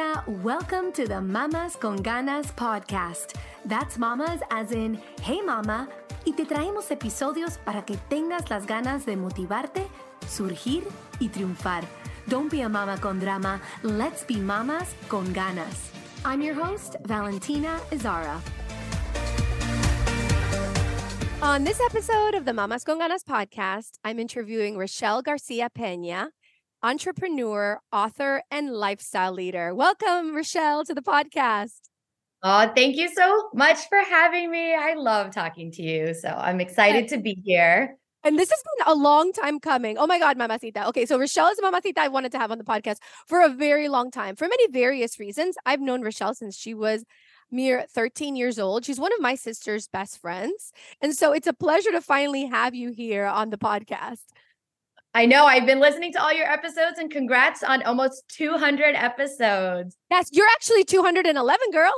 Mamacita, welcome to the Mamas con Ganas podcast. That's mamas as in, hey, mama, y te traemos episodios para que tengas las ganas de motivarte, surgir y triunfar. Don't be a mama con drama, let's be mamas con ganas. I'm your host, Valentina Izara. On this episode of the Mamas con Ganas podcast, I'm interviewing Richelle Garcia Pena, entrepreneur, author, and lifestyle leader. Welcome, Richelle, to the podcast. Oh, thank you so much for having me. I love talking to you. So I'm excited to be here. And this has been a long time coming. Oh my God, Mamacita. Okay, so Richelle is a Mamacita I wanted to have on the podcast for a very long time for many various reasons. I've known Richelle since she was mere 13 years old. She's one of my sister's best friends. And so it's a pleasure to finally have you here on the podcast. I know I've been listening to all your episodes and congrats on almost 200 episodes. Yes, you're actually 211, girl.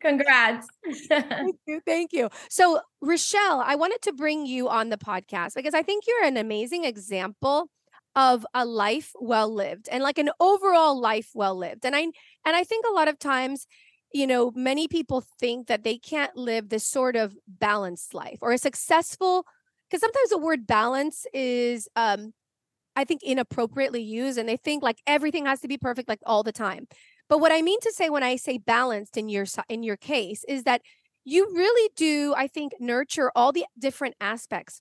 Congrats. thank you. Thank you. So, Richelle, I wanted to bring you on the podcast because I think you're an amazing example of a life well lived and like an overall life well lived. And I and I think a lot of times, you know, many people think that they can't live this sort of balanced life or a successful because sometimes the word balance is um I think inappropriately used and they think like everything has to be perfect like all the time. But what I mean to say when I say balanced in your in your case is that you really do I think nurture all the different aspects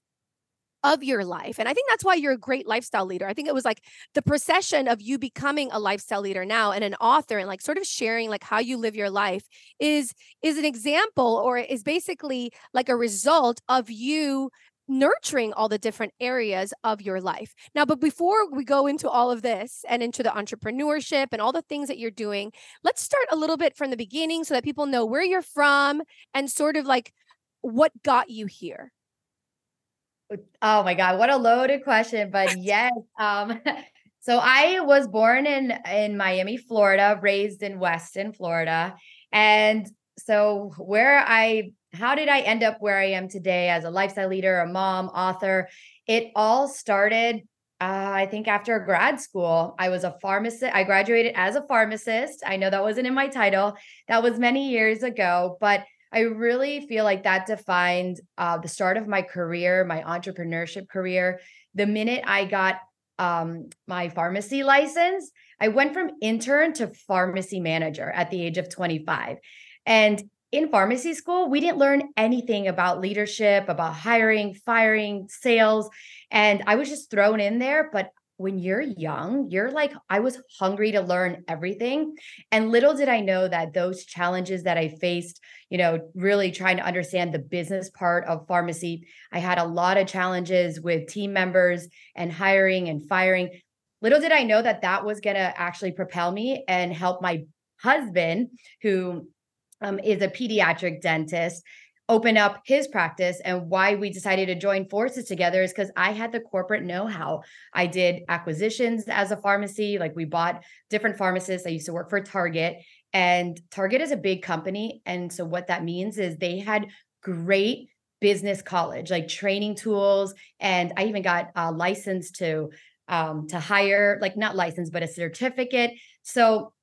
of your life. And I think that's why you're a great lifestyle leader. I think it was like the procession of you becoming a lifestyle leader now and an author and like sort of sharing like how you live your life is is an example or is basically like a result of you nurturing all the different areas of your life. Now, but before we go into all of this and into the entrepreneurship and all the things that you're doing, let's start a little bit from the beginning so that people know where you're from and sort of like what got you here. Oh my god, what a loaded question, but yes, um so I was born in in Miami, Florida, raised in Weston, Florida, and so where I how did I end up where I am today as a lifestyle leader, a mom, author? It all started, uh, I think, after grad school. I was a pharmacist. I graduated as a pharmacist. I know that wasn't in my title, that was many years ago, but I really feel like that defined uh, the start of my career, my entrepreneurship career. The minute I got um, my pharmacy license, I went from intern to pharmacy manager at the age of 25. And in pharmacy school, we didn't learn anything about leadership, about hiring, firing, sales. And I was just thrown in there. But when you're young, you're like, I was hungry to learn everything. And little did I know that those challenges that I faced, you know, really trying to understand the business part of pharmacy, I had a lot of challenges with team members and hiring and firing. Little did I know that that was going to actually propel me and help my husband, who um, is a pediatric dentist open up his practice and why we decided to join forces together is because I had the corporate know-how. I did acquisitions as a pharmacy, like we bought different pharmacists. I used to work for Target and Target is a big company and so what that means is they had great business college, like training tools and I even got a license to um to hire like not license but a certificate. So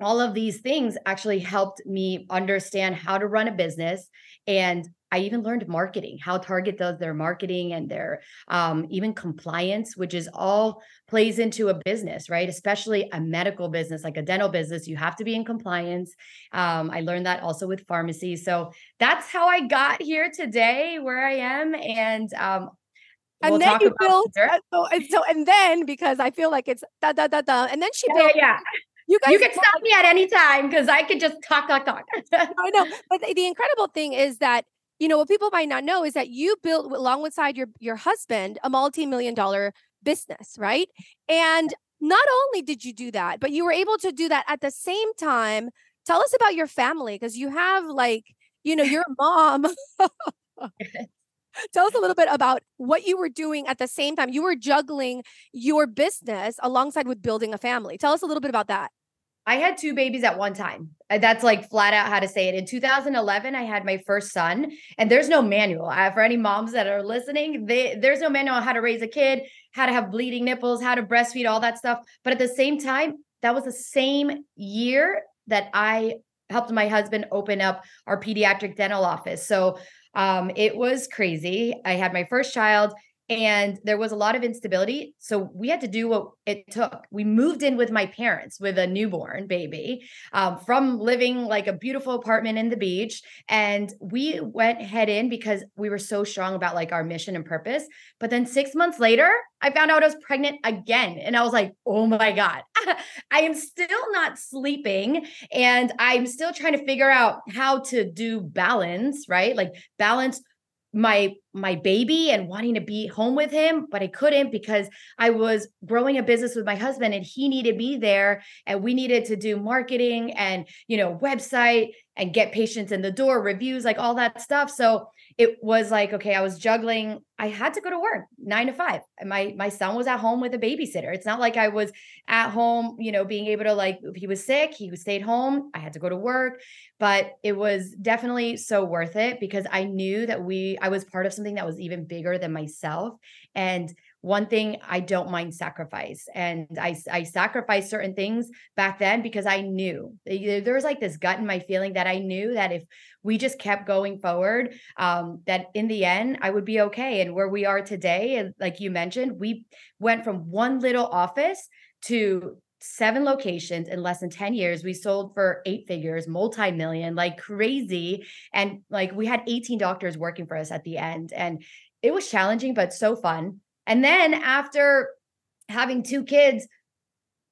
all of these things actually helped me understand how to run a business. And i even learned marketing how target does their marketing and their um, even compliance which is all plays into a business right? Especially a medical business like a dental business you have to be in compliance. Um, i learned that also with pharmacy. So that's how i got here today where i am. And um, and we'll then you built uh, so, and so and then because I feel like it's da da da da and then she yeah, built yeah, yeah. You guys, you can stop me at any time because I could just talk, talk, talk. I know, but the, the incredible thing is that you know what people might not know is that you built alongside your your husband a multi-million dollar business, right? And not only did you do that, but you were able to do that at the same time. Tell us about your family because you have like, you know, your mom. Tell us a little bit about what you were doing at the same time. You were juggling your business alongside with building a family. Tell us a little bit about that. I had two babies at one time. Uh, that's like flat out how to say it. In 2011, I had my first son, and there's no manual. Uh, for any moms that are listening, they, there's no manual on how to raise a kid, how to have bleeding nipples, how to breastfeed, all that stuff. But at the same time, that was the same year that I helped my husband open up our pediatric dental office. So um, it was crazy. I had my first child and there was a lot of instability. So we had to do what it took. We moved in with my parents with a newborn baby um, from living like a beautiful apartment in the beach. And we went head in because we were so strong about like our mission and purpose. But then six months later, I found out I was pregnant again. And I was like, oh my God, I am still not sleeping. And I'm still trying to figure out how to do balance, right? Like balance my my baby and wanting to be home with him but i couldn't because i was growing a business with my husband and he needed me there and we needed to do marketing and you know website and get patients in the door reviews like all that stuff. So it was like okay i was juggling i had to go to work 9 to 5 and my my son was at home with a babysitter it's not like i was at home you know being able to like if he was sick he stayed home i had to go to work but it was definitely so worth it because i knew that we i was part of something that was even bigger than myself and one thing I don't mind sacrifice. And I, I sacrificed certain things back then because I knew there was like this gut in my feeling that I knew that if we just kept going forward, um, that in the end, I would be okay. And where we are today, and like you mentioned, we went from one little office to seven locations in less than 10 years. We sold for eight figures, multi million, like crazy. And like we had 18 doctors working for us at the end. And it was challenging, but so fun. And then after having two kids,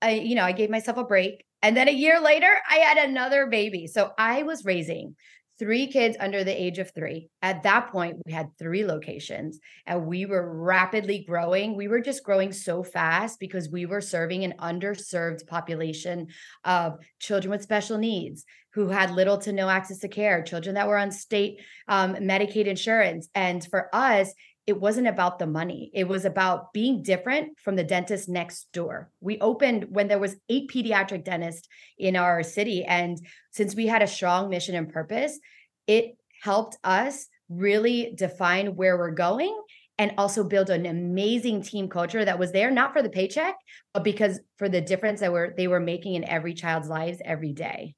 I, you know, I gave myself a break. And then a year later, I had another baby. So I was raising three kids under the age of three. At that point, we had three locations and we were rapidly growing. We were just growing so fast because we were serving an underserved population of children with special needs who had little to no access to care, children that were on state um, Medicaid insurance. And for us, it wasn't about the money. It was about being different from the dentist next door. We opened when there was eight pediatric dentists in our city and since we had a strong mission and purpose it helped us really define where we're going and also build an amazing team culture that was there not for the paycheck but because for the difference that were they were making in every child's lives every day.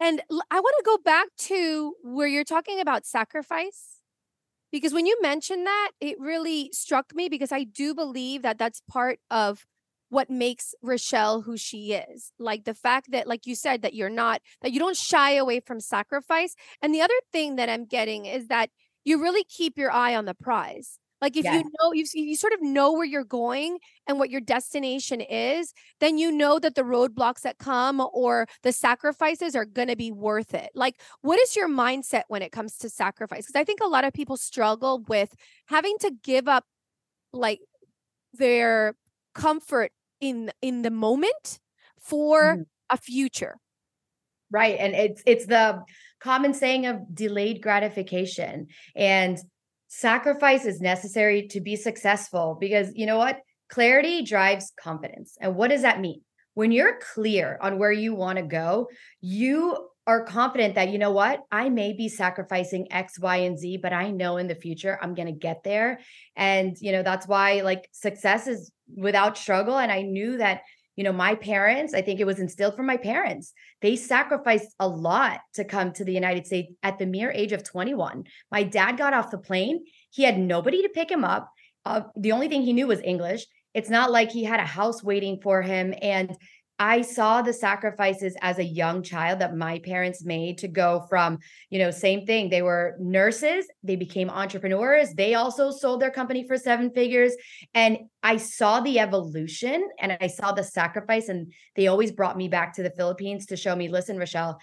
And i want to go back to where you're talking about sacrifice because when you mentioned that, it really struck me because I do believe that that's part of what makes Richelle who she is. Like the fact that, like you said, that you're not, that you don't shy away from sacrifice. And the other thing that I'm getting is that you really keep your eye on the prize. Like if you know you you sort of know where you're going and what your destination is, then you know that the roadblocks that come or the sacrifices are going to be worth it. Like what is your mindset when it comes to sacrifice? Cuz I think a lot of people struggle with having to give up like their comfort in in the moment for mm. a future. Right. And it's it's the common saying of delayed gratification. And sacrifice is necessary to be successful because you know what? Clarity drives confidence. And what does that mean? When you're clear on where you want to go, you are confident that, you know what, I may be sacrificing X, Y, and Z, but I know in the future I'm going to get there. And, you know, that's why like success is without struggle. And I knew that you know, my parents, I think it was instilled from my parents. They sacrificed a lot to come to the United States at the mere age of 21. My dad got off the plane. He had nobody to pick him up. Uh, the only thing he knew was English. It's not like he had a house waiting for him. And I saw the sacrifices as a young child that my parents made to go from, you know, same thing. They were nurses, they became entrepreneurs. They also sold their company for seven figures. And I saw the evolution and I saw the sacrifice. And they always brought me back to the Philippines to show me, listen, Richelle,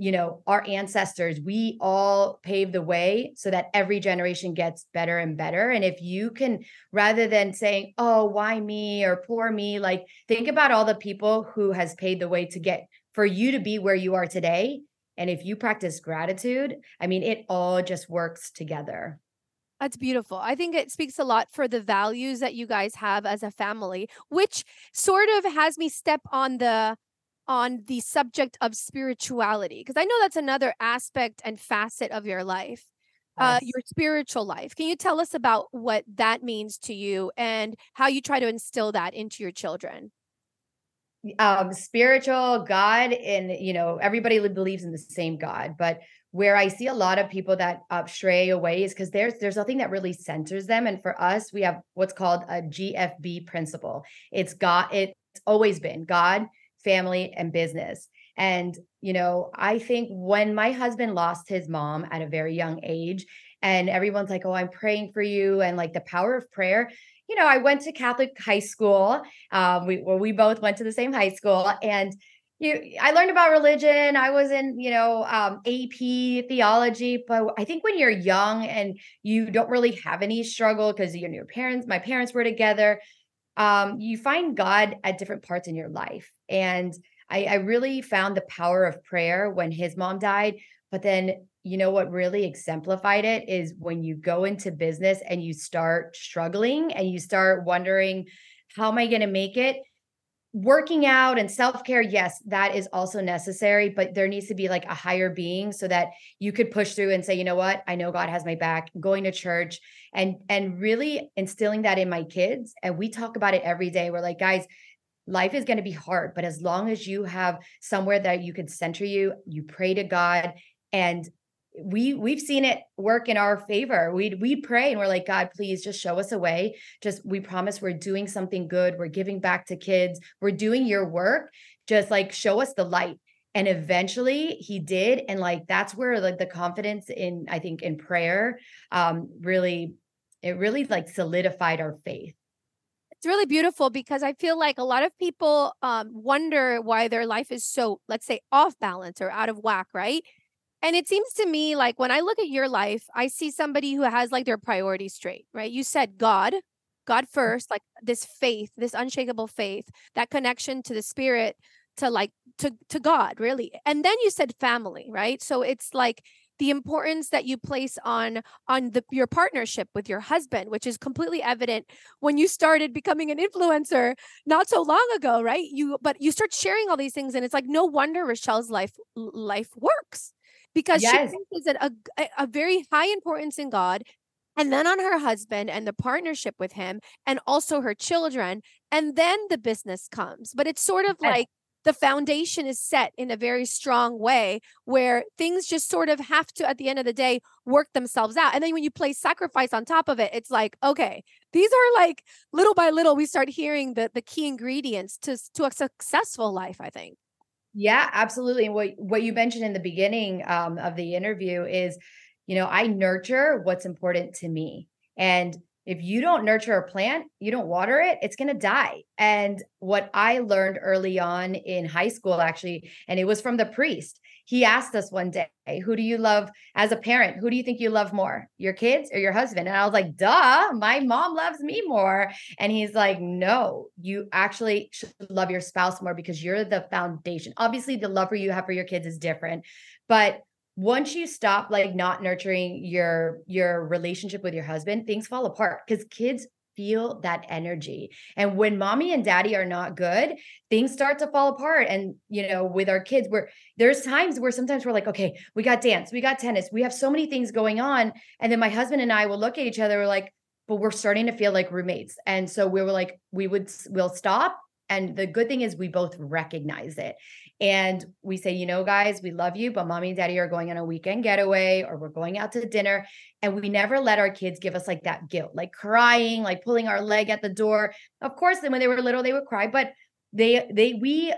you know, our ancestors, we all pave the way so that every generation gets better and better. And if you can, rather than saying, oh, why me or poor me, like think about all the people who has paved the way to get for you to be where you are today. And if you practice gratitude, I mean, it all just works together. That's beautiful. I think it speaks a lot for the values that you guys have as a family, which sort of has me step on the on the subject of spirituality because I know that's another aspect and facet of your life. Uh, yes. Uh, your spiritual life. Can you tell us about what that means to you and how you try to instill that into your children? Um, spiritual God, and you know, everybody believes in the same God, but where I see a lot of people that uh, stray away is because there's there's nothing that really centers them. And for us, we have what's called a GFB principle. It's God. It's always been God, family, and business. And you know, I think when my husband lost his mom at a very young age, and everyone's like, "Oh, I'm praying for you," and like the power of prayer. You know, I went to Catholic high school. Um, we well, we both went to the same high school, and you I learned about religion. I was in, you know, um, AP theology, but I think when you're young and you don't really have any struggle because you your parents, my parents were together, um, you find God at different parts in your life. And I, I really found the power of prayer when his mom died. But then, you know, what really exemplified it is when you go into business and you start struggling and you start wondering, how am I going to make it? Working out and self-care yes that is also necessary but there needs to be like a higher being so that you could push through and say you know what? I know god has my back going to church and and really instilling that in my kids and we talk about it every day. We're like guys life is going to be hard but as long as you have somewhere that you can center you you pray to god and we we've seen it work in our favor. We'd we'd pray and we're like, God, please just show us a way. Just we promise we're doing something good. We're giving back to kids. We're doing your work. Just like show us the light. And eventually he did. And like that's where like the confidence in, I think, in prayer um really it really like solidified our faith it's really beautiful because I feel like a lot of people um, wonder why their life is so, let's say, off balance or out of whack, right? And it seems to me like when I look at your life, I see somebody who has like their priorities straight, right? You said God, God mm. first, like this faith, this unshakable faith, that connection to the spirit, to like to to God, really. And then you said family, right? So it's like the importance that you place on on the your partnership with your husband which is completely evident when you started becoming an influencer not so long ago right you but you start sharing all these things and it's like no wonder Richelle's life life works because yes. she places it a, a very high importance in God and then on her husband and the partnership with him and also her children and then the business comes but it's sort of yes. like the foundation is set in a very strong way where things just sort of have to at the end of the day work themselves out and then when you place sacrifice on top of it it's like okay these are like little by little we start hearing the the key ingredients to to a successful life i think yeah, absolutely. And what what you mentioned in the beginning um, of the interview is, you know, I nurture what's important to me, and if you don't nurture a plant, you don't water it, it's going to die. And what I learned early on in high school, actually, and it was from the priest, he asked us one day, Who do you love as a parent? Who do you think you love more, your kids or your husband? And I was like, Duh, my mom loves me more. And he's like, No, you actually should love your spouse more because you're the foundation. Obviously, the love for you have for your kids is different, but once you stop like not nurturing your your relationship with your husband things fall apart because kids feel that energy. And when mommy and daddy are not good things start to fall apart. And you know with our kids where there's times where sometimes we're like okay we got dance we got tennis we have so many things going on. And then my husband and i will look at each other we're like but we're starting to feel like roommates. And so we were like we would we'll stop and the good thing is we both recognize it and we say, you know, guys, we love you, but mommy and daddy are going on a weekend getaway or we're going out to dinner. And we never let our kids give us like that guilt, like crying, like pulling our leg at the door. Of course, then when they were little, they would cry, but they, they, we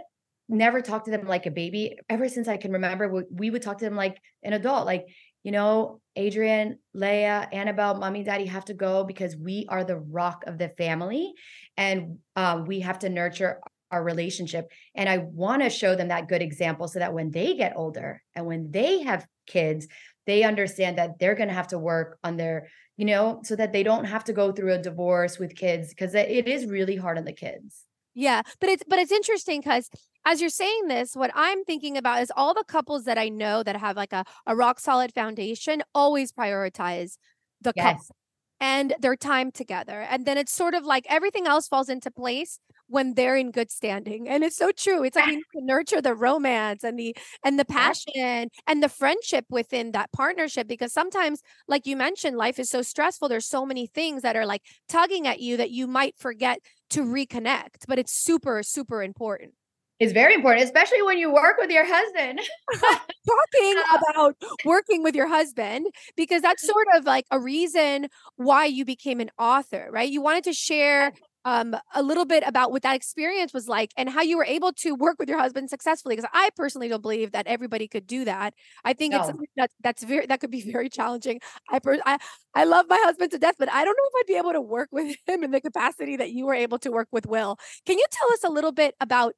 never talk to them like a baby. Ever since I can remember, we, we would talk to them like an adult, like, you know, Adrian, Leah, Annabelle, mommy, daddy have to go because we are the rock of the family and um, we have to nurture our relationship. And I want to show them that good example so that when they get older and when they have kids, they understand that they're going to have to work on their, you know, so that they don't have to go through a divorce with kids because it is really hard on the kids. Yeah, but it's but it's interesting because as you're saying this, what I'm thinking about is all the couples that I know that have like a, a rock solid foundation always prioritize the yes. couple and their time together. And then it's sort of like everything else falls into place when they're in good standing. And it's so true. It's like you need to nurture the romance and the and the passion and the friendship within that partnership because sometimes like you mentioned life is so stressful there's so many things that are like tugging at you that you might forget to reconnect, but it's super super important It's very important, especially when you work with your husband. Talking about working with your husband, because that's mm-hmm. sort of like a reason why you became an author, right? You wanted to share um, a little bit about what that experience was like and how you were able to work with your husband successfully. Because I personally don't believe that everybody could do that. I think no. it's that that's very that could be very challenging. I, per, I I love my husband to death, but I don't know if I'd be able to work with him in the capacity that you were able to work with Will. Can you tell us a little bit about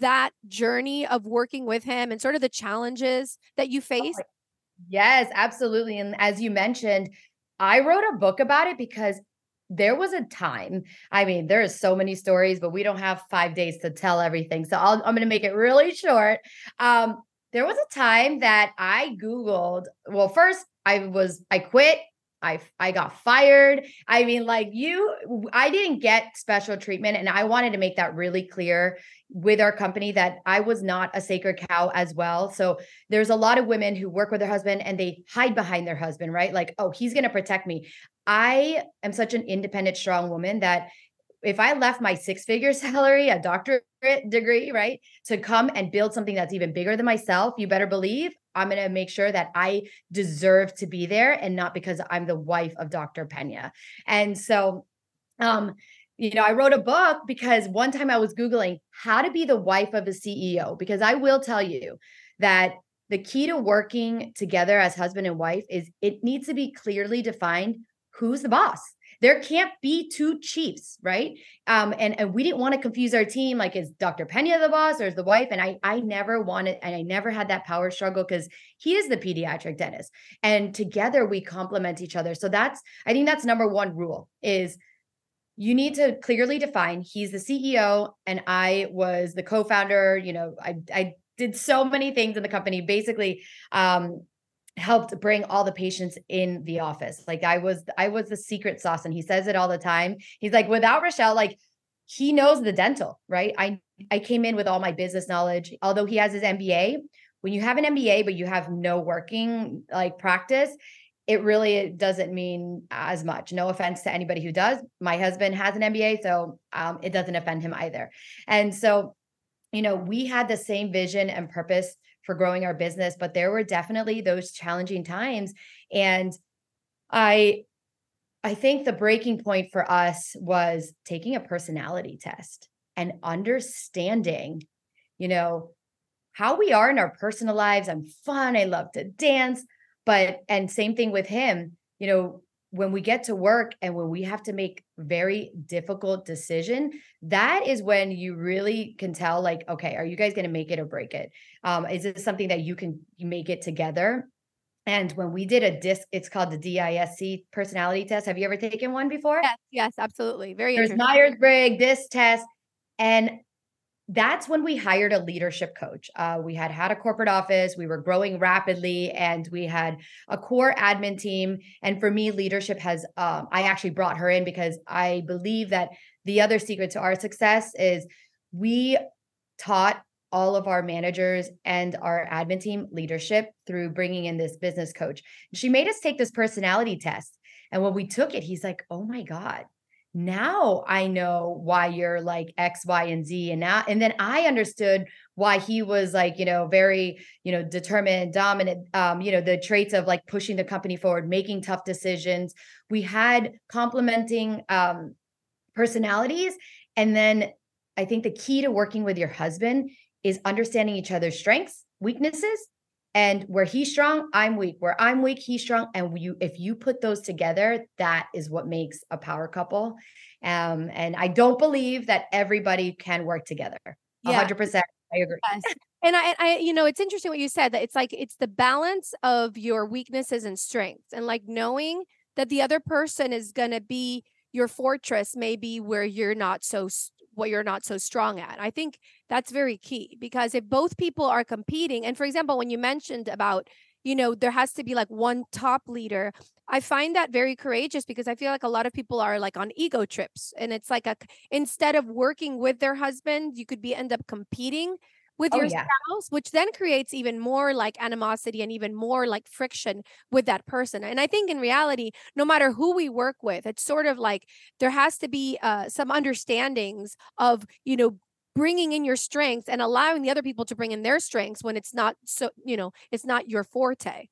that journey of working with him and sort of the challenges that you face? Yes, absolutely. And as you mentioned, I wrote a book about it because there was a time. I mean, there are so many stories, but we don't have five days to tell everything. So i am going to make it really short. Um, there was a time that I Googled, well, first I was, I quit I I got fired. I mean, like you, I didn't get special treatment, and I wanted to make that really clear with our company that I was not a sacred cow as well. So there's a lot of women who work with their husband and they hide behind their husband, right? Like, oh, he's going to protect me. I am such an independent, strong woman that if I left my six figure salary, a doctorate degree, right, to come and build something that's even bigger than myself, you better believe I'm going to make sure that I deserve to be there and not because I'm the wife of Dr. Pena. And so, um, you know, I wrote a book because one time I was Googling how to be the wife of a CEO, because I will tell you that the key to working together as husband and wife is it needs to be clearly defined who's the boss there can't be two chiefs, right? Um, and, and we didn't want to confuse our team. Like, is Dr. Pena the boss or is the wife? And I, I never wanted, and I never had that power struggle because he is the pediatric dentist. And together we complement each other. So that's, I think that's number one rule is you need to clearly define he's the CEO and I was the co-founder. You know, I, I did so many things in the company. Basically, um, helped bring all the patients in the office. Like I was I was the secret sauce and he says it all the time. He's like without Richelle like he knows the dental, right? I I came in with all my business knowledge. Although he has his MBA, when you have an MBA but you have no working like practice, it really doesn't mean as much. No offense to anybody who does. My husband has an MBA, so um, it doesn't offend him either. And so, you know, we had the same vision and purpose for growing our business, but there were definitely those challenging times. And I I think the breaking point for us was taking a personality test and understanding, you know, how we are in our personal lives. I'm fun, I love to dance, but and same thing with him, you know, when we get to work and when we have to make very difficult decision that is when you really can tell like okay are you guys going to make it or break it? Um is this something that you can make it together? And when we did a disc it's called the disc personality test. Have you ever taken one before? Yes yes absolutely. Very there's myers-briggs disc test and that's when we hired a leadership coach. Uh, we had had a corporate office, we were growing rapidly, and we had a core admin team. And for me, leadership has, um, I actually brought her in because I believe that the other secret to our success is we taught all of our managers and our admin team leadership through bringing in this business coach. She made us take this personality test. And when we took it, he's like, oh my God, now I know why you're like X, Y, and Z. And now, and then I understood why he was like, you know, very, you know, determined, dominant, um, you know, the traits of like pushing the company forward, making tough decisions. We had complementing um, personalities. And then I think the key to working with your husband is understanding each other's strengths, weaknesses, and where he's strong i'm weak. Where i'm weak he's strong. And you if you put those together that is what makes a power couple. Um and i don't believe that everybody can work together. Yeah. 100% i agree. Yes. and I, I you know it's interesting what you said that it's like it's the balance of your weaknesses and strengths. And like knowing that the other person is going to be your fortress may be where you're not so what you're not so strong at. I think that's very key because if both people are competing, and for example, when you mentioned about, you know, there has to be like one top leader, I find that very courageous because I feel like a lot of people are like on ego trips and it's like a instead of working with their husband, you could be end up competing with oh, your yeah. spouse, which then creates even more like animosity and even more like friction with that person. And I think in reality, no matter who we work with, it's sort of like there has to be uh, some understandings of, you know, bringing in your strengths and allowing the other people to bring in their strengths when it's not so, you know, it's not your forte.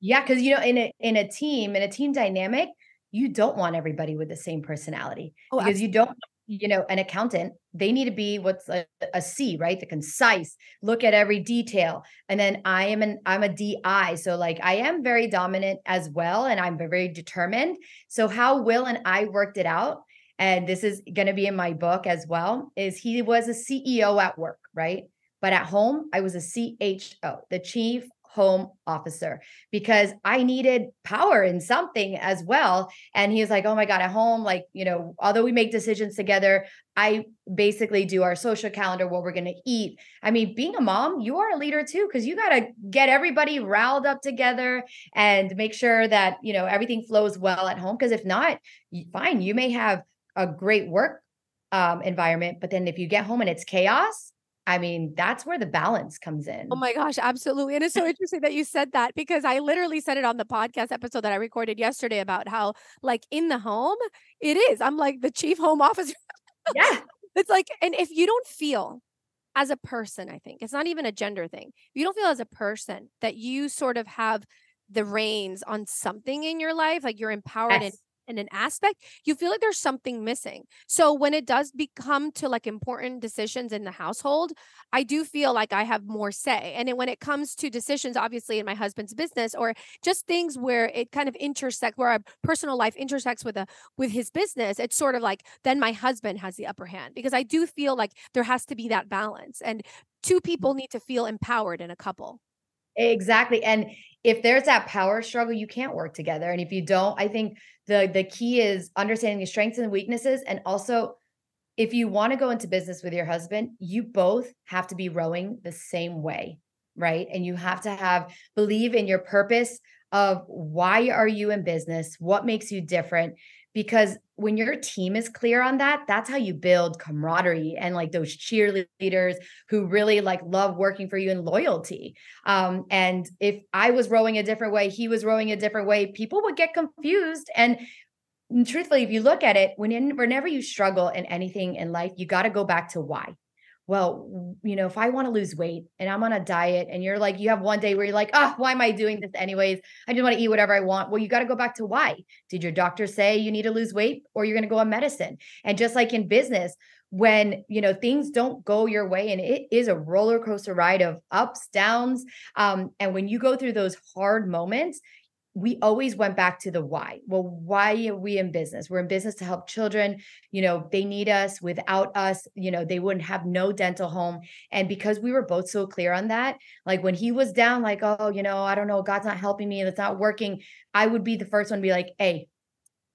Yeah, because you know, in a in a team, in a team dynamic, you don't want everybody with the same personality oh, because absolutely. you don't you know, an accountant, they need to be what's a, a C, right? The concise, look at every detail. And then I am an I'm a DI. So like I am very dominant as well. And I'm very determined. So how Will and I worked it out, and this is gonna be in my book as well, is he was a CEO at work, right? But at home, I was a CHO, the chief home officer because I needed power in something as well. And he was like, Oh my God, at home, like, you know, although we make decisions together, I basically do our social calendar, what we're going to eat. I mean, being a mom, you are a leader too, because you got to get everybody riled up together and make sure that, you know, everything flows well at home. Because if not, fine, you may have a great work um, environment, but then if you get home and it's chaos, I mean, that's where the balance comes oh in. Oh my gosh, absolutely. And it's so interesting that you said that because I literally said it on the podcast episode that I recorded yesterday about how, like, in the home, it is. I'm like the chief home officer. Yeah. it's like, and if you don't feel as a person, I think it's not even a gender thing. If you don't feel as a person that you sort of have the reins on something in your life, like you're empowered yes in an aspect, you feel like there's something missing. So when it does become to like important decisions in the household, I do feel like I have more say. And then when it comes to decisions, obviously in my husband's business or just things where it kind of intersects, where our personal life intersects with a with his business, it's sort of like then my husband has the upper hand because I do feel like there has to be that balance. And two people mm-hmm. need to feel empowered in a couple. Exactly. And if there's that power struggle, you can't work together. And if you don't, I think the the key is understanding the strengths and weaknesses and also if you want to go into business with your husband, you both have to be rowing the same way, right? And you have to have believe in your purpose of why are you in business? What makes you different? Because when your team is clear on that that's how you build camaraderie and like those cheerleaders who really like love working for you and loyalty. Um, and if i was rowing a different way he was rowing a different way people would get confused. And truthfully if you look at it when whenever you struggle in anything in life you got to go back to why well, you know, if I want to lose weight and I'm on a diet and you're like, you have one day where you're like, oh, why am I doing this anyways? I just want to eat whatever I want. Well, you got to go back to why. Did your doctor say you need to lose weight or you're going to go on medicine? And just like in business, when you know things don't go your way and it is a roller coaster ride of ups downs um, and when you go through those hard moments we always went back to the why. Well, why are we in business? We're in business to help children. You know, they need us. Without us, you know, they wouldn't have no dental home. And because we were both so clear on that, like when he was down, like, oh, you know, I don't know, God's not helping me, and it's not working. I would be the first one to be like, hey,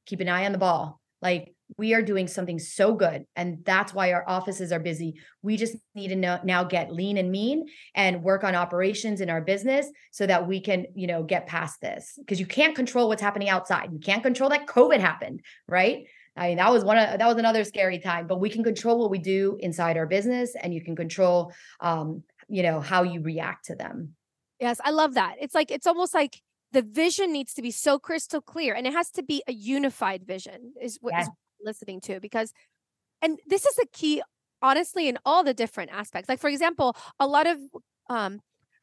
keep an eye on the ball. Like, we are doing something so good and that's why our offices are busy. We just need to know, now get lean and mean and work on operations in our business so that we can you know get past this. Because you can't control what's happening outside. You can't control that covid happened right? I mean, that was one of that was another scary time, but we can control what we do inside our business and you can control um, you know, how you react to them. Yes, I love that. It's like it's almost like the vision needs to be so crystal clear and it has to be a unified vision is what is listening to because and this is a key honestly in all the different aspects. Like for example a lot of um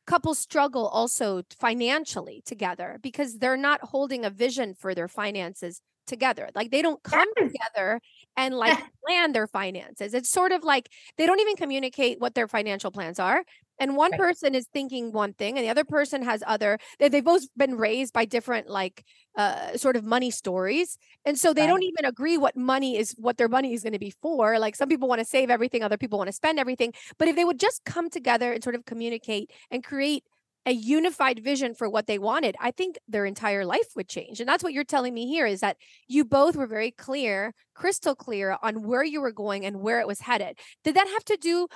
couples struggle also financially together because they're not holding a vision for their finances together. Like they don't come yes. together and like plan their finances. It's sort of like they don't even communicate what their financial plans are and one Right. person is thinking one thing and the other person has other they, they've both been raised by different like uh sort of money stories and so they Right. don't even agree what money is what their money is going to be for like some people want to save everything other people want to spend everything but if they would just come together and sort of communicate and create a unified vision for what they wanted i think their entire life would change and that's what you're telling me here is that you both were very clear crystal clear on where you were going and where it was headed did that have to do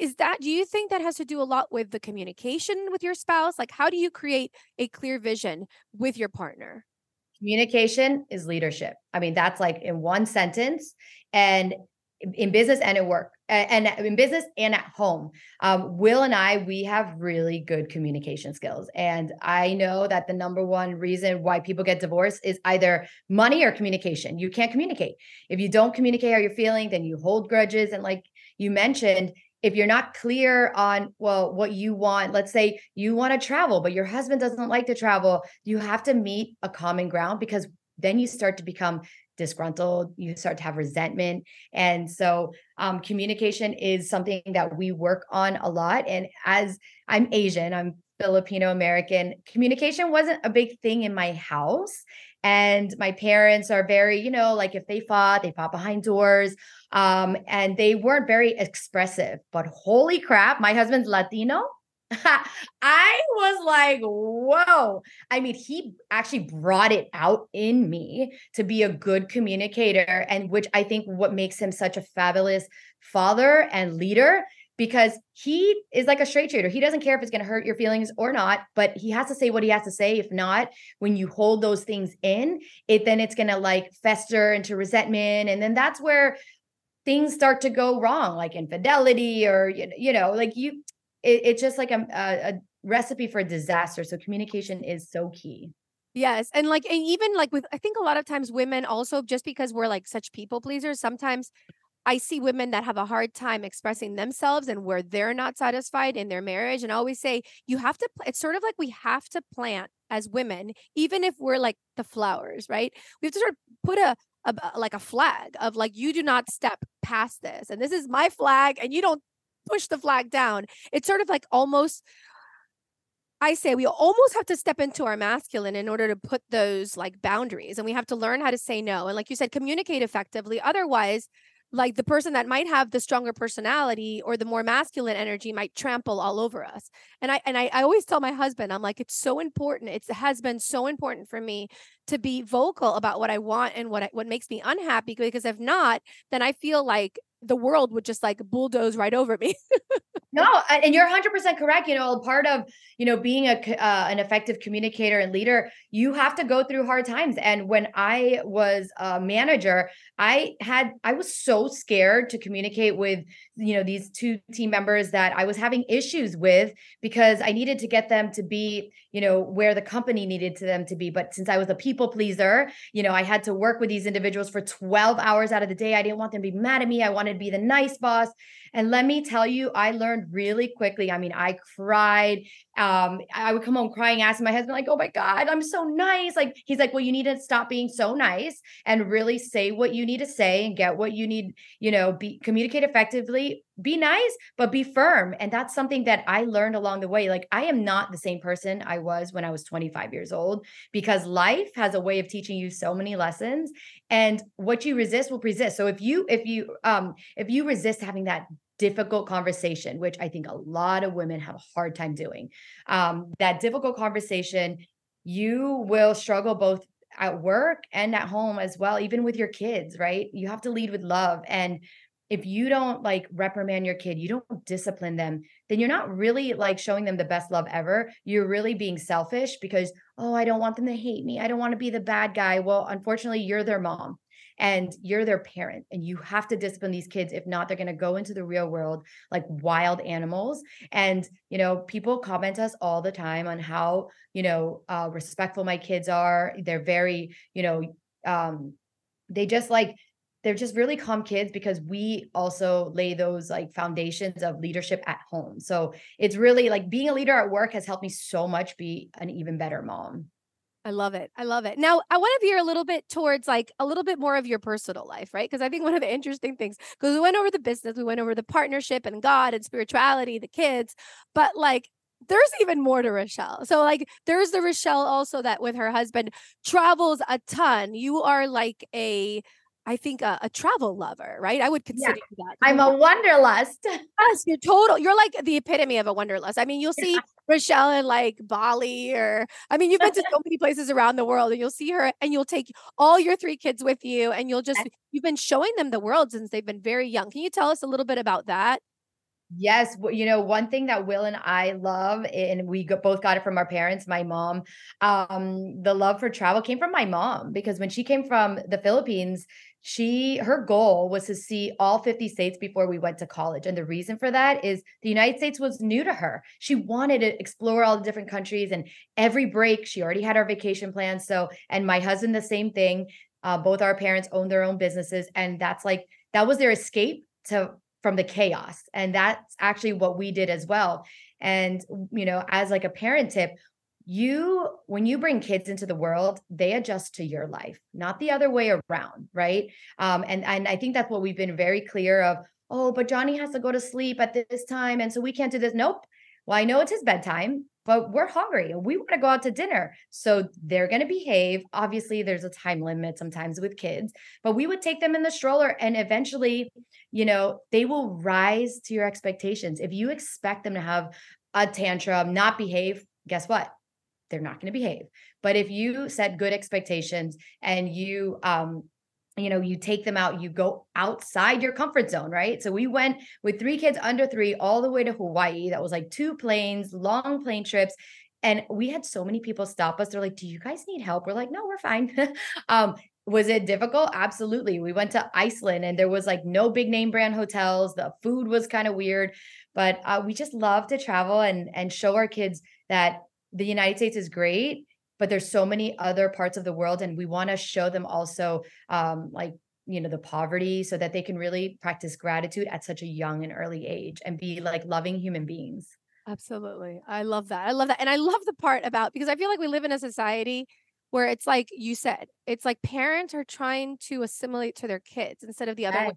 is that do you think that has to do a lot with the communication with your spouse like how do you create a clear vision with your partner Communication is leadership. I mean, that's like in one sentence and in- in business and at work and in business and at home. Um, Will and I, we have really good communication skills. And I know that the number one reason why people get divorced is either money or communication. You can't communicate. If you don't communicate how you're feeling, then you hold grudges. And like you mentioned, if you're not clear on well what you want let's say you want to travel but your husband doesn't like to travel you have to meet a common ground because then you start to become disgruntled you start to have resentment. And so um, communication is something that we work on a lot. And as i'm asian i'm filipino american communication wasn't a big thing in my house and my parents are very you know like if they fought they fought behind doors um, and they weren't very expressive. But holy crap, my husband's Latino. I was like, whoa. I mean, he actually brought it out in me to be a good communicator, and which I think what makes him such a fabulous father and leader because he is like a straight shooter. He doesn't care if it's going to hurt your feelings or not, but he has to say what he has to say. If not, when you hold those things in, it then it's going to like fester into resentment and then that's where things start to go wrong like infidelity or you know, like you it, it's just like a, a, a recipe for disaster so communication is so key Yes. And like, and even like with, I think a lot of times women also, just because we're like such people pleasers, sometimes I see women that have a hard time expressing themselves and where they're not satisfied in their marriage. And I always say, you have to, it's sort of like we have to plant as women, even if we're like the flowers, right? We have to sort of put a a- like a flag of like, you do not step past this. And this is my flag, and you don't push the flag down. It's sort of like almost I say we almost have to step into our masculine in order to put those like boundaries and we have to learn how to say no. And like you said, communicate effectively. Otherwise, like the person that might have the stronger personality or the more masculine energy might trample all over us. And I and I, I always tell my husband, I'm like, it's so important. It has been so important for me to be vocal about what I want and what I, what makes me unhappy. Because if not, then I feel like the world would just like bulldoze right over me. No, and you're 100% correct. You know, part of, you know, being a uh, an effective communicator and leader, you have to go through hard times. And when I was a manager, I had I was so scared to communicate with, you know, these two team members that I was having issues with because I needed to get them to be, you know, where the company needed to them to be. But since I was a people pleaser, you know, I had to work with these individuals for 12 hours out of the day. I didn't want them to be mad at me. I wanted to be the nice boss. And let me tell you, I learned really quickly. I mean, I cried. Um, I would come home crying, asking my husband, like, oh my God, I'm so nice. Like, he's like, well, you need to stop being so nice and really say what you need to say and get what you need, you know, be communicate effectively, be nice, but be firm. And that's something that I learned along the way. Like, I am not the same person I was when I was 25 years old because life has a way of teaching you so many lessons. And what you resist will persist. So if you, if you, um, if you resist having that difficult conversation, which I think a lot of women have a hard time doing. Um, that difficult conversation, you will struggle both at work and at home as well, even with your kids, right? You have to lead with love. And if you don't like reprimand your kid, you don't discipline them, then you're not really like showing them the best love ever. You're really being selfish because, oh, I don't want them to hate me. I don't want to be the bad guy. Well, unfortunately, you're their mom and you're their parent and you have to discipline these kids if not they're going to go into the real world like wild animals and you know people comment us all the time on how you know uh, respectful my kids are they're very you know um they just like they're just really calm kids because we also lay those like foundations of leadership at home so it's really like being a leader at work has helped me so much be an even better mom I love it. I love it. Now, I want to veer a little bit towards like a little bit more of your personal life, right? Because I think one of the interesting things, because we went over the business, we went over the partnership and God and spirituality, the kids, but like there's even more to Richelle. So like there's the Richelle also that with her husband travels a ton. You are like a I think a, a, travel lover, right? I would consider yeah. that. I'm a wanderlust. Yes, you're total. You're like the epitome of a wanderlust. I mean, you'll see Richelle in like Bali, or I mean, you've been to so many places around the world, and you'll see her, and you'll take all your three kids with you, and you'll just you've been showing them the world since they've been very young. Can you tell us a little bit about that? Yes, you know, one thing that Will and I love, and we both got it from our parents, my mom, um, the love for travel came from my mom because when she came from the Philippines, she her goal was to see all 50 states before we went to college and the reason for that is the united states was new to her. She wanted to explore all the different countries and every break she already had our vacation plans so and my husband the same thing uh, both our parents own their own businesses and that's like that was their escape to from the chaos and that's actually what we did as well. And you know as like a parent tip you when you bring kids into the world they adjust to your life not the other way around right? Um and and i think that's what we've been very clear of oh but johnny has to go to sleep at this time and so we can't do this. Nope. Well i know it's his bedtime but we're hungry and we want to go out to dinner. So they're going to behave. Obviously there's a time limit sometimes with kids but we would take them in the stroller and eventually you know they will rise to your expectations. If you expect them to have a tantrum not behave guess what they're not going to behave. But if you set good expectations and you um you know you take them out you go outside your comfort zone right? So we went with three kids under 3 all the way to Hawaii. That was like two planes long plane trips and we had so many people stop us. They're like do you guys need help? We're like no we're fine. Um was it difficult? Absolutely. We went to Iceland and there was like no big name brand hotels. The food was kind of weird but uh, we just love to travel and and show our kids that the United States is great, but there's so many other parts of the world, and we want to show them also um, like you know the poverty so that they can really practice gratitude at such a young and early age and be like loving human beings. Absolutely. I love that. I love that. And I love the part about because I feel like we live in a society where it's like you said, it's like parents are trying to assimilate to their kids instead of the other way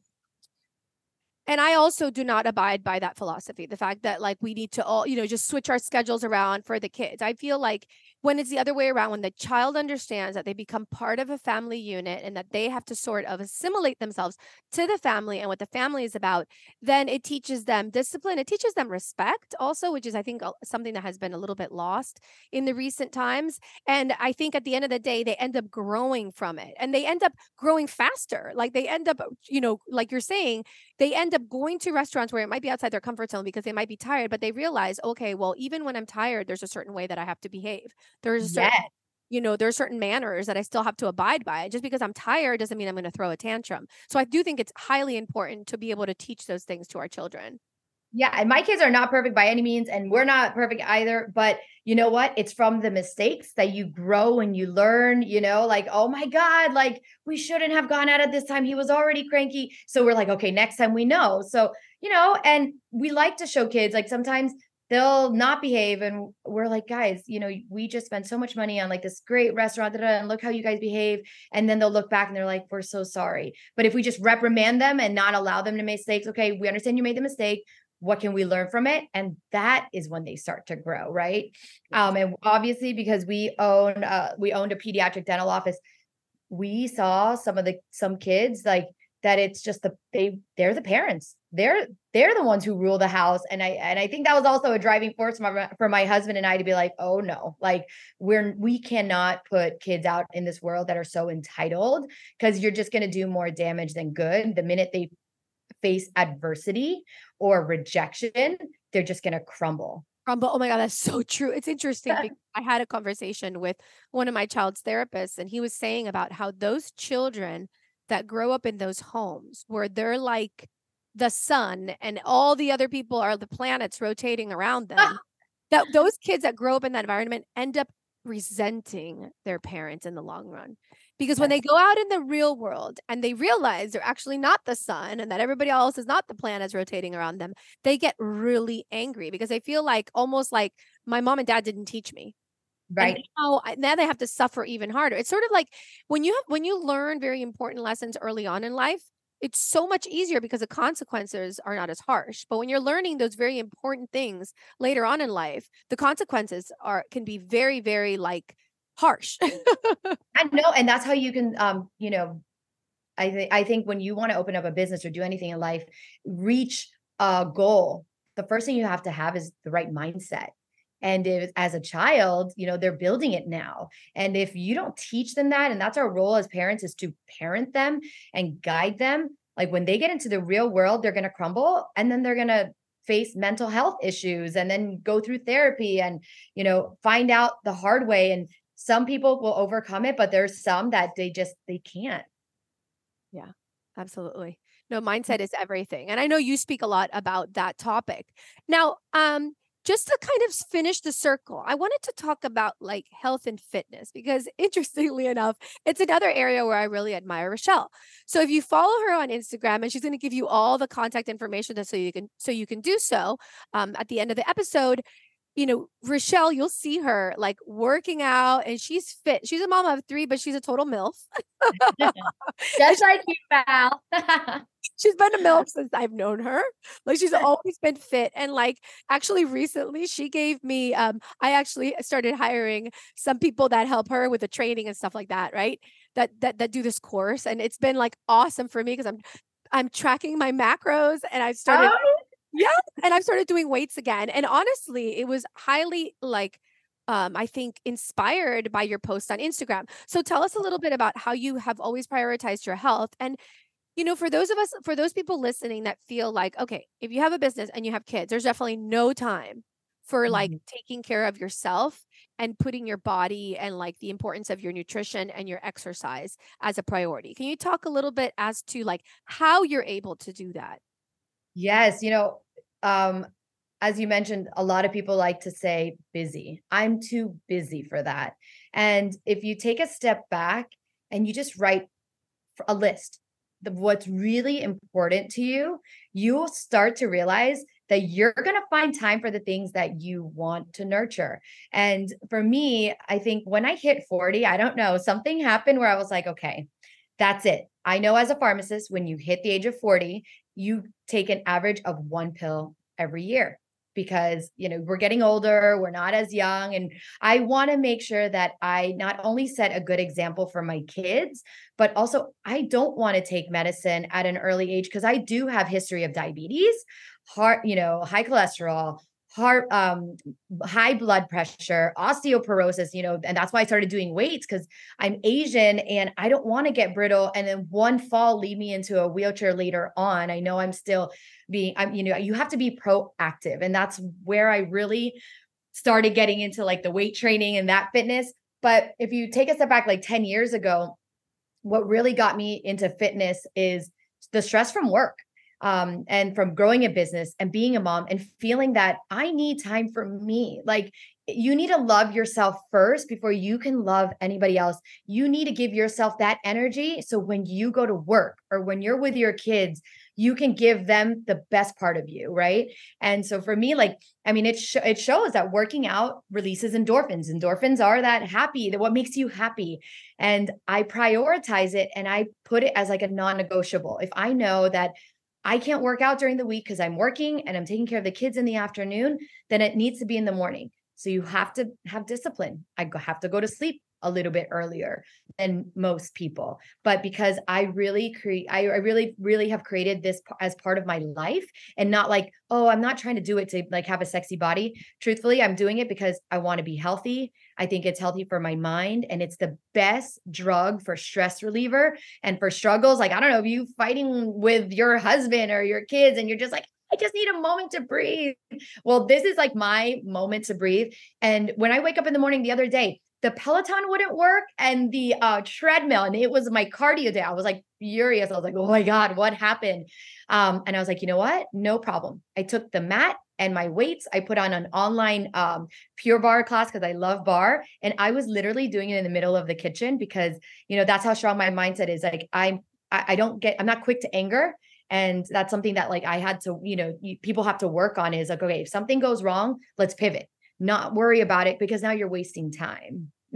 and I also do not abide by that philosophy. The fact that like we need to all, you know, just switch our schedules around for the kids. I feel like when it's the other way around, when the child understands that they become part of a family unit and that they have to sort of assimilate themselves to the family and what the family is about, then it teaches them discipline. It teaches them respect also, which is, I think, something that has been a little bit lost in the recent times. And I think at the end of the day, they end up growing from it and they end up growing faster. Like they end up, you know, like you're saying, they end up going to restaurants where it might be outside their comfort zone because they might be tired, but they realize, okay, well, even when I'm tired, there's a certain way that I have to behave. There's certain, yes. you know, there's certain manners that I still have to abide by. Just because I'm tired doesn't mean I'm going to throw a tantrum. So I do think it's highly important to be able to teach those things to our children. Yeah, and my kids are not perfect by any means, and we're not perfect either. But you know what? It's from the mistakes that you grow and you learn, you know, like, oh my God, like we shouldn't have gone out at this time. He was already cranky. So we're like, okay, next time we know. So, you know, and we like to show kids like sometimes they'll not behave and we're like guys you know we just spent so much money on like this great restaurant and look how you guys behave. And then they'll look back and they're like we're so sorry. But if we just reprimand them and not allow them to make mistakes okay we understand you made the mistake. What can we learn from it? And that is when they start to grow right? Um and obviously because we own uh we owned a pediatric dental office we saw some of the some kids like that it's just the they they're the parents. They're they're the ones who rule the house and i and i think that was also a driving force for my, for my husband and i to be like oh no. Like we're we cannot put kids out in this world that are so entitled because you're just going to do more damage than good. The minute they face adversity or rejection they're just going to crumble. Crumble. Oh my god that's so true. It's interesting i had a conversation with one of my child's therapists and he was saying about how those children that grow up in those homes where they're like the sun and all the other people are the planets rotating around them ah! that those kids that grow up in that environment end up resenting their parents in the long run. Because when they go out in the real world and they realize they're actually not the sun and that everybody else is not the planets rotating around them they get really angry because they feel like almost like my mom and dad didn't teach me Right. And now, now they have to suffer even harder. It's sort of like when you have when you learn very important lessons early on in life, it's so much easier because the consequences are not as harsh. But when you're learning those very important things later on in life, the consequences are can be very, very like harsh. I know, and that's how you can, um, you know, I think I think when you want to open up a business or do anything in life, reach a goal. The first thing you have to have is the right mindset. And if, as a child, you know, they're building it now. And if you don't teach them that, and that's our role as parents is to parent them and guide them. Like when they get into the real world, they're going to crumble and then they're going to face mental health issues and then go through therapy and, you know, find out the hard way. And some people will overcome it, but there's some that they just, they can't. Yeah, absolutely. No, mindset is everything. And I know you speak a lot about that topic. Now, um, just to kind of finish the circle, I wanted to talk about like health and fitness because interestingly enough, it's another area where I really admire Richelle. So if you follow her on Instagram and she's going to give you all the contact information so you can so you can do so um, at the end of the episode, you know, Richelle, you'll see her like working out and she's fit. She's a mom of three, but she's a total MILF. Just like you, Val. she's been a MILF since I've known her. Like she's always been fit. And like actually recently she gave me um I actually started hiring some people that help her with the training and stuff like that, right? That that that do this course. And it's been like awesome for me because I'm I'm tracking my macros and I've started oh yeah. And I've started doing weights again. And honestly, it was highly like, um, I think inspired by your post on Instagram. So tell us a little bit about how you have always prioritized your health. And, you know, for those of us, for those people listening that feel like, okay, if you have a business and you have kids, there's definitely no time for like mm-hmm. taking care of yourself and putting your body and like the importance of your nutrition and your exercise as a priority. Can you talk a little bit as to like how you're able to do that? Yes, you know, um, as you mentioned, a lot of people like to say busy. I'm too busy for that. And if you take a step back and you just write a list of what's really important to you, you'll start to realize that you're going to find time for the things that you want to nurture. And for me, I think when I hit 40, I don't know, something happened where I was like, okay, that's it. I know as a pharmacist, when you hit the age of 40, you take an average of one pill every year because you know we're getting older we're not as young and i want to make sure that i not only set a good example for my kids but also i don't want to take medicine at an early age because i do have history of diabetes heart you know high cholesterol heart um high blood pressure osteoporosis you know and that's why i started doing weights because i'm asian and i don't want to get brittle and then one fall lead me into a wheelchair later on. I know i'm still being i'm you know you have to be proactive and that's where i really started getting into like the weight training and that fitness but if you take a step back like 10 years ago what really got me into fitness is the stress from work um, and from growing a business and being a mom and feeling that I need time for me. Like you need to love yourself first before you can love anybody else. You need to give yourself that energy. So when you go to work or when you're with your kids, you can give them the best part of you, right? And so for me, like, I mean, it sh- it shows that working out releases endorphins. Endorphins are that happy, that what makes you happy. And I prioritize it and I put it as like a non-negotiable. If I know that I can't work out during the week because I'm working and I'm taking care of the kids in the afternoon, then it needs to be in the morning. So you have to have discipline. I have to go to sleep a little bit earlier than most people but because i really create I, really really have created this as part of my life and not like oh i'm not trying to do it to like have a sexy body truthfully i'm doing it because i want to be healthy i think it's healthy for my mind and it's the best drug for stress reliever and for struggles like i don't know if you fighting with your husband or your kids and you're just like I just need a moment to breathe. Well, this is like my moment to breathe. And when I wake up in the morning the other day, the Peloton wouldn't work and the uh, treadmill, and it was my cardio day. I was like furious. I was like, oh my God, what happened? Um, and I was like, you know what? No problem. I took the mat and my weights. I put on an online um, Pure Barre class because I love bar. And I was literally doing it in the middle of the kitchen because, you know, that's how strong my mindset is. Like I'm, I, don't get, I'm not quick to anger. And that's something that like I had to, you know, people have to work on is like, okay, if something goes wrong, let's pivot not worry about it because now you're wasting time.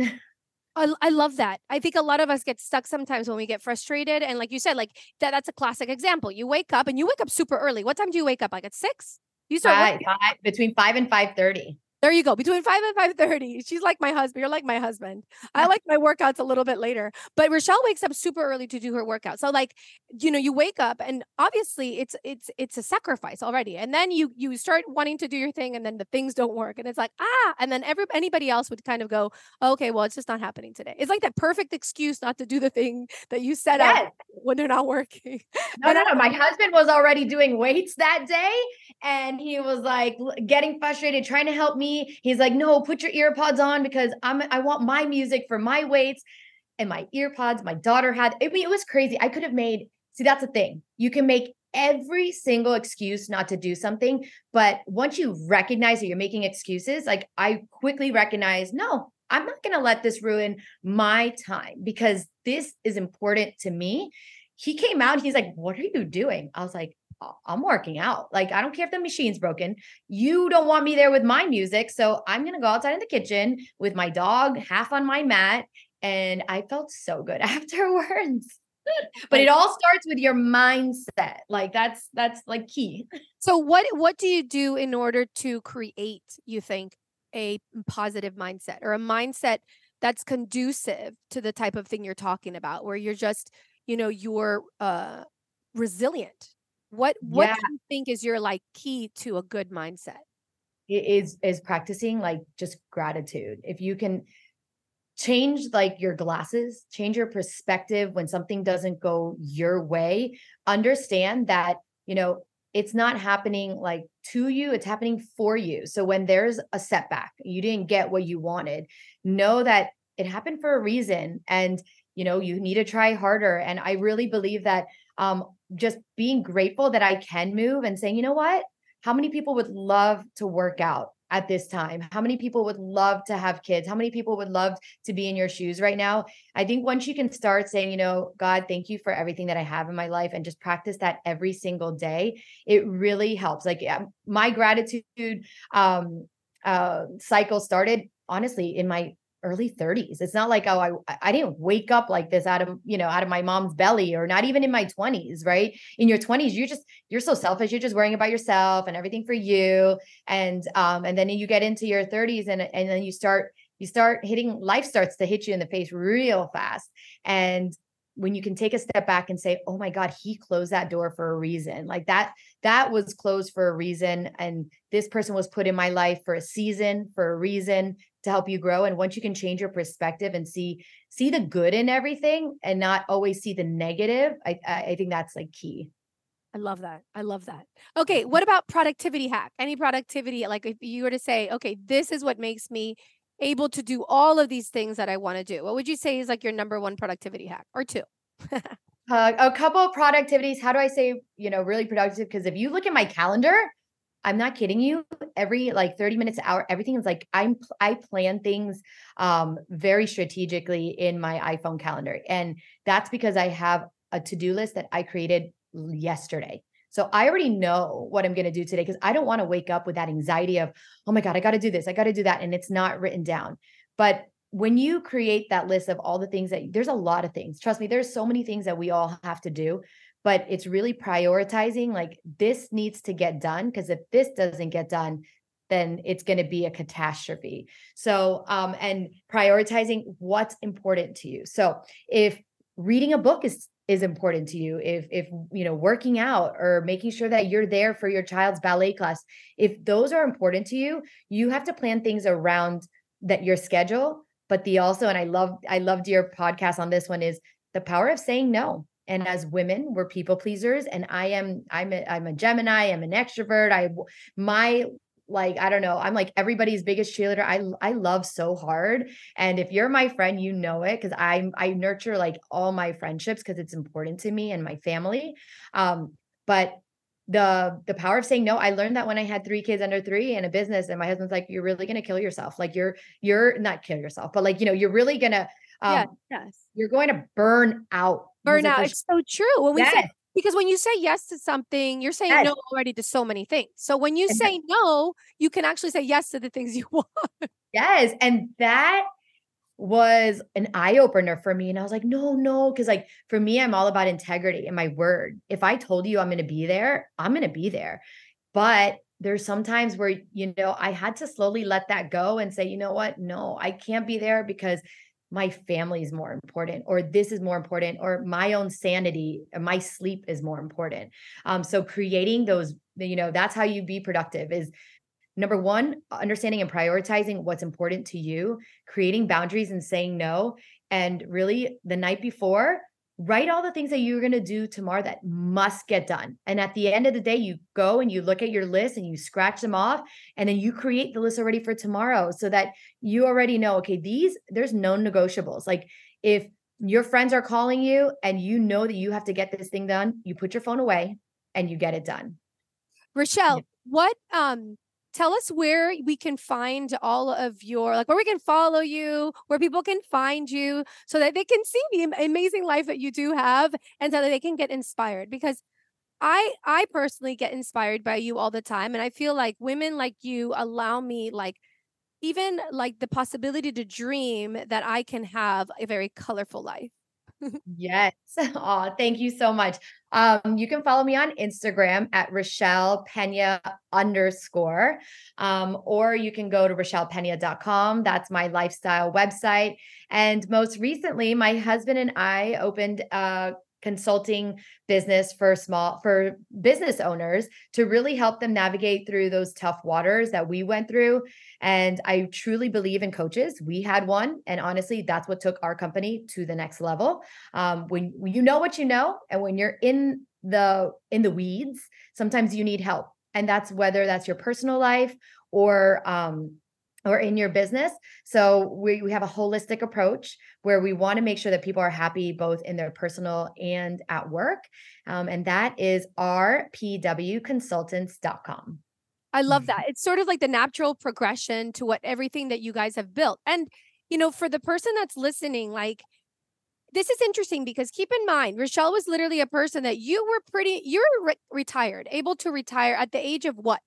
I, I love that. I think a lot of us get stuck sometimes when we get frustrated. And like you said, like that, that's a classic example. You wake up and you wake up super early. What time do you wake up? Like at six? You start five, five, between five and five thirty. There you go. Between five and five thirty. She's like my husband. You're like my husband. I like my workouts a little bit later. But Richelle wakes up super early to do her workout. So like, you know, you wake up and obviously it's it's it's a sacrifice already. And then you you start wanting to do your thing and then the things don't work. And it's like, ah, and then every anybody else would kind of go, okay, well, it's just not happening today. It's like that perfect excuse not to do the thing that you set yes. up when they're not working. No, no, no. My husband was already doing weights that day and he was like getting frustrated, trying to help me He's like, no, put your earpods on because I'm I want my music for my weights and my earpods. My daughter had, I mean, it was crazy. I could have made, see, that's the thing. You can make every single excuse not to do something. But once you recognize that you're making excuses, like I quickly recognize, no, I'm not going to let this ruin my time because this is important to me. He came out, he's like, What are you doing? I was like, I'm working out. Like, I don't care if the machine's broken. You don't want me there with my music. So I'm going to go outside in the kitchen with my dog half on my mat. And I felt so good afterwards. but it all starts with your mindset. Like that's that's like key. So what what do you do in order to create, you think, a positive mindset or a mindset that's conducive to the type of thing you're talking about where you're just, you know, you're uh resilient what what yeah. do you think is your like key to a good mindset? It is is practicing like just gratitude. If you can change like your glasses, change your perspective when something doesn't go your way, understand that, you know, it's not happening like to you, it's happening for you. So when there's a setback, you didn't get what you wanted, know that it happened for a reason and you know, you need to try harder and I really believe that um just being grateful that I can move and saying, you know what? How many people would love to work out at this time? How many people would love to have kids? How many people would love to be in your shoes right now? I think once you can start saying, you know, God, thank you for everything that I have in my life and just practice that every single day, it really helps. Like my gratitude um uh cycle started honestly in my early 30s. It's not like oh I I didn't wake up like this out of, you know, out of my mom's belly or not even in my 20s, right? In your 20s you're just you're so selfish, you're just worrying about yourself and everything for you and um and then you get into your 30s and and then you start you start hitting life starts to hit you in the face real fast and when you can take a step back and say oh my god he closed that door for a reason like that that was closed for a reason and this person was put in my life for a season for a reason to help you grow and once you can change your perspective and see see the good in everything and not always see the negative i i think that's like key I love that. I love that. Okay, what about productivity hack? Any productivity like if you were to say, okay, this is what makes me able to do all of these things that I want to do? What would you say is like your number one productivity hack or two? uh, a couple of productivities. How do I say, you know, really productive? Because if you look at my calendar, I'm not kidding you. Every like 30 minutes hour, everything is like I'm I plan things um very strategically in my iPhone calendar. And that's because I have a to-do list that I created yesterday. So I already know what I'm going to do today because I don't want to wake up with that anxiety of, oh my God, I got to do this, I got to do that. And it's not written down. But when you create that list of all the things that there's a lot of things, trust me, there's so many things that we all have to do, but it's really prioritizing like this needs to get done. Because if this doesn't get done, then it's going to be a catastrophe. So, um, and prioritizing what's important to you. So, if reading a book is is important to you if if you know working out or making sure that you're there for your child's ballet class if those are important to you you have to plan things around that your schedule but the also and i love i loved your podcast on this one is the power of saying no and as women we're people pleasers and i am i'm a, i'm a gemini i'm an extrovert i my like i don't know i'm like everybody's biggest cheerleader i i love so hard and if you're my friend you know it because i'm i nurture like all my friendships because it's important to me and my family um but the the power of saying no i learned that when i had three kids under three and a business and my husband's like you're really gonna kill yourself like you're you're not kill yourself but like you know you're really gonna um, yeah, yes. you're going to burn out burn out it's so true when we yes. say because when you say yes to something, you're saying yes. no already to so many things. So when you say no, you can actually say yes to the things you want. Yes. And that was an eye opener for me. And I was like, no, no. Cause like for me, I'm all about integrity and my word. If I told you I'm going to be there, I'm going to be there. But there's sometimes where, you know, I had to slowly let that go and say, you know what? No, I can't be there because my family is more important or this is more important or my own sanity my sleep is more important. Um, so creating those you know that's how you be productive is number one understanding and prioritizing what's important to you creating boundaries and saying no and really the night before write all the things that you're going to do tomorrow that must get done. And at the end of the day, you go and you look at your list and you scratch them off. And then you create the list already for tomorrow so that you already know, okay, these, there's no negotiables. Like if your friends are calling you and you know that you have to get this thing done, you put your phone away and you get it done. Richelle, what um tell us where we can find all of your like where we can follow you where people can find you so that they can see the amazing life that you do have and so that they can get inspired because i i personally get inspired by you all the time and i feel like women like you allow me like even like the possibility to dream that i can have a very colorful life yes. Oh, thank you so much. Um, you can follow me on Instagram at Richelle Pena underscore, um, or you can go to RichellePena.com. That's my lifestyle website. And most recently, my husband and I opened a consulting business for small for business owners to really help them navigate through those tough waters that we went through. And i truly believe in coaches. We had one and honestly that's what took our company to the next level. Um, when, you know what you know and when you're in the in the weeds sometimes you need help. And that's whether that's your personal life or um, or in your business. So we, we have a holistic approach where we want to make sure that people are happy both in their personal and at work. Um, and that is rpwconsultants.com. I love that. It's sort of like the natural progression to what everything that you guys have built. And, you know, for the person that's listening, like, this is interesting because keep in mind, Richelle was literally a person that you were pretty, you're re- retired, able to retire at the age of what?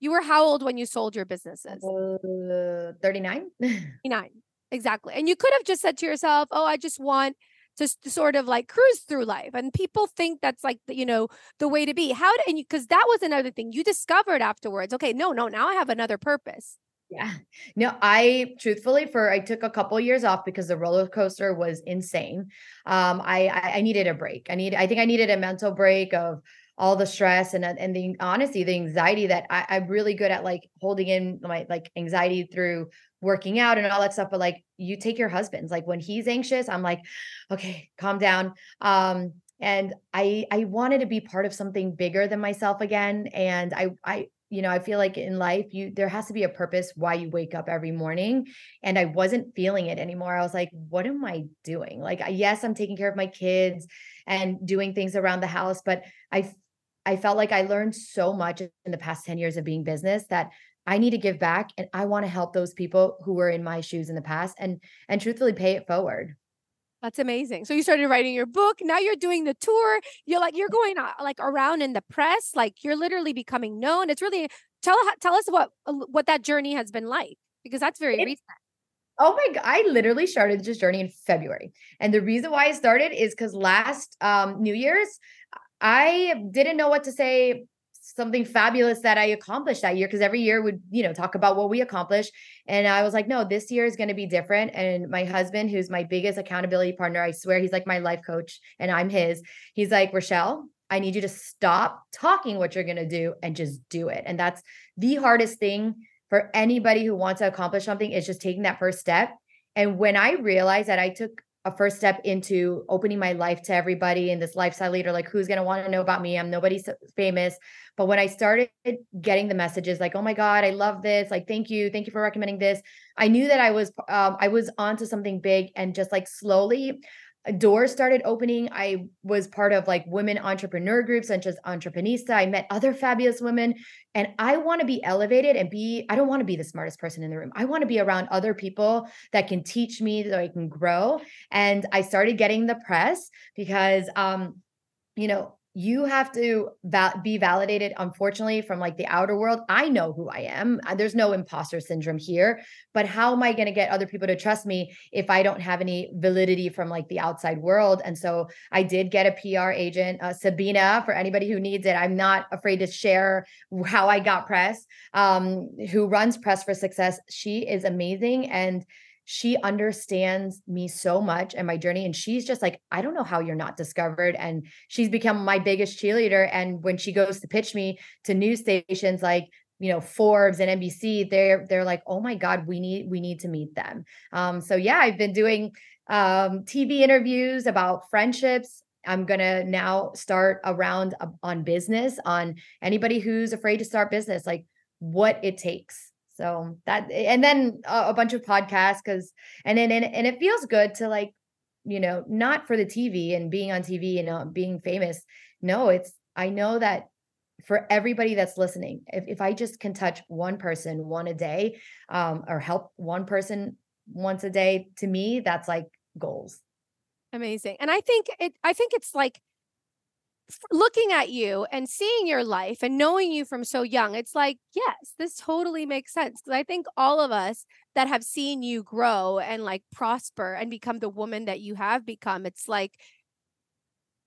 You were how old when you sold your businesses? Uh, 39. 39. Exactly. And you could have just said to yourself, oh, I just want to, to sort of like cruise through life. And people think that's like, the, you know, the way to be. How, did and because that was another thing you discovered afterwards. Okay, no, no, now I have another purpose. Yeah. No, I truthfully for I took a couple years off because the roller coaster was insane. Um, I I needed a break. I need I think I needed a mental break of all the stress and and the honesty, the anxiety that I, I'm really good at like holding in my like anxiety through working out and all that stuff. But like you take your husband's like when he's anxious, I'm like, okay, calm down. Um, and I I wanted to be part of something bigger than myself again. And I I you know, I feel like in life, you there has to be a purpose why you wake up every morning. And I wasn't feeling it anymore. I was like, what am I doing? Like, yes, I'm taking care of my kids and doing things around the house, but I I felt like I learned so much in the past 10 years of being business that I need to give back and I want to help those people who were in my shoes in the past and and truthfully pay it forward. That's amazing. So you started writing your book. Now you're doing the tour. You're like you're going uh, like around in the press. Like you're literally becoming known. It's really tell tell us what uh, what that journey has been like because that's very it, recent. Oh my god, I literally started this journey in February. And the reason why I started is cuz last um New Year's I didn't know what to say something fabulous that I accomplished that year because every year would, you know, talk about what we accomplished. And I was like, no, this year is going to be different. And my husband, who's my biggest accountability partner, I swear he's like my life coach and I'm his. He's like, Richelle, I need you to stop talking what you're going to do and just do it. And that's the hardest thing for anybody who wants to accomplish something is just taking that first step. And when I realized that I took a first step into opening my life to everybody and this lifestyle leader like who's going to want to know about me? I'm nobody famous. But when i started getting the messages like oh my god i love this. Like thank you. Thank you for recommending this. I knew that i was um, i was onto something big and just like slowly doors started opening. I was part of like women entrepreneur groups such as Entreprenista. I met other fabulous women and I want to be elevated and be I don't want to be the smartest person in the room. I want to be around other people that can teach me that I can grow. And I started getting the press because um you know, you have to be validated unfortunately from like the outer world. I know who i am. There's no imposter syndrome here but how am i going to get other people to trust me if i don't have any validity from like the outside world? And so i did get a pr agent uh, sabina for anybody who needs it. I'm not afraid to share how i got press um, who runs press for success. She is amazing and she understands me so much and my journey and she's just like i don't know how you're not discovered and she's become my biggest cheerleader and when she goes to pitch me to news stations like you know Forbes and NBC they're they're like oh my god we need we need to meet them. Um so yeah I've been doing um TV interviews about friendships. I'm to now start around on business on anybody who's afraid to start business like what it takes so that and then a, a bunch of podcasts because and then and, and it feels good to like you know not for the TV and being on TV and uh, being famous. No, it's I know that for everybody that's listening, if, if I just can touch one person one a day, um, or help one person once a day, to me, that's like goals. Amazing. And I think it I think it's like looking at you and seeing your life and knowing you from so young, it's like, yes, this totally makes sense. Because I think all of us that have seen you grow and like prosper and become the woman that you have become, it's like,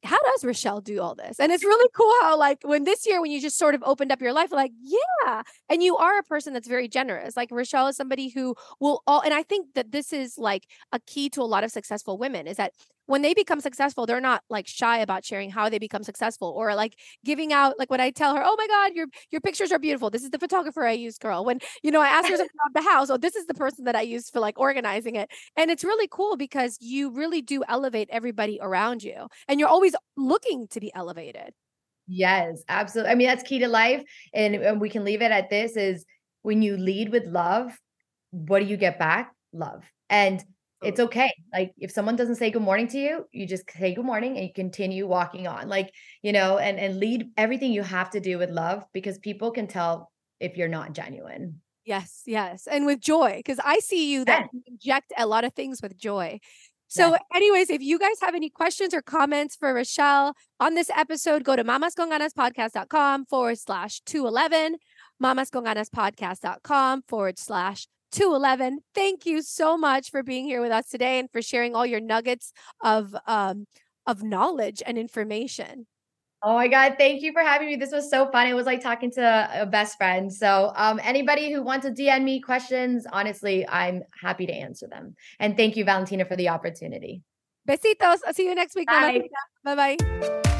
how does Richelle do all this? And it's really cool how, like, when this year, when you just sort of opened up your life, like, yeah. And you are a person that's very generous. Like, Richelle is somebody who will all, and I think that this is like a key to a lot of successful women is that when they become successful, they're not like shy about sharing how they become successful or like giving out like when I tell her, "Oh my god, your your pictures are beautiful. This is the photographer I use, girl." When you know I ask her about the house, "Oh, this is the person that I use for like organizing it." And it's really cool because you really do elevate everybody around you and you're always looking to be elevated. Yes, absolutely. I mean, that's key to life and, and we can leave it at this is when you lead with love, what do you get back? Love. And it's okay. Like if someone doesn't say good morning to you, you just say good morning and you continue walking on. Like, you know, and and lead everything you have to do with love because people can tell if you're not genuine. Yes, yes. And with joy because I see you that yes. inject a lot of things with joy. So, anyways, if you guys have any questions or comments for Richelle on this episode, go to mamasconganaspodcast.com forward slash 211, mamasconganaspodcast.com forward slash 211. Thank you so much for being here with us today and for sharing all your nuggets of um, of knowledge and information. Oh my God. Thank you for having me. This was so fun. It was like talking to a best friend. So, um, anybody who wants to DM me questions, honestly, I'm happy to answer them. And thank you, Valentina, for the opportunity. Besitos. I'll see you next week. Bye bye.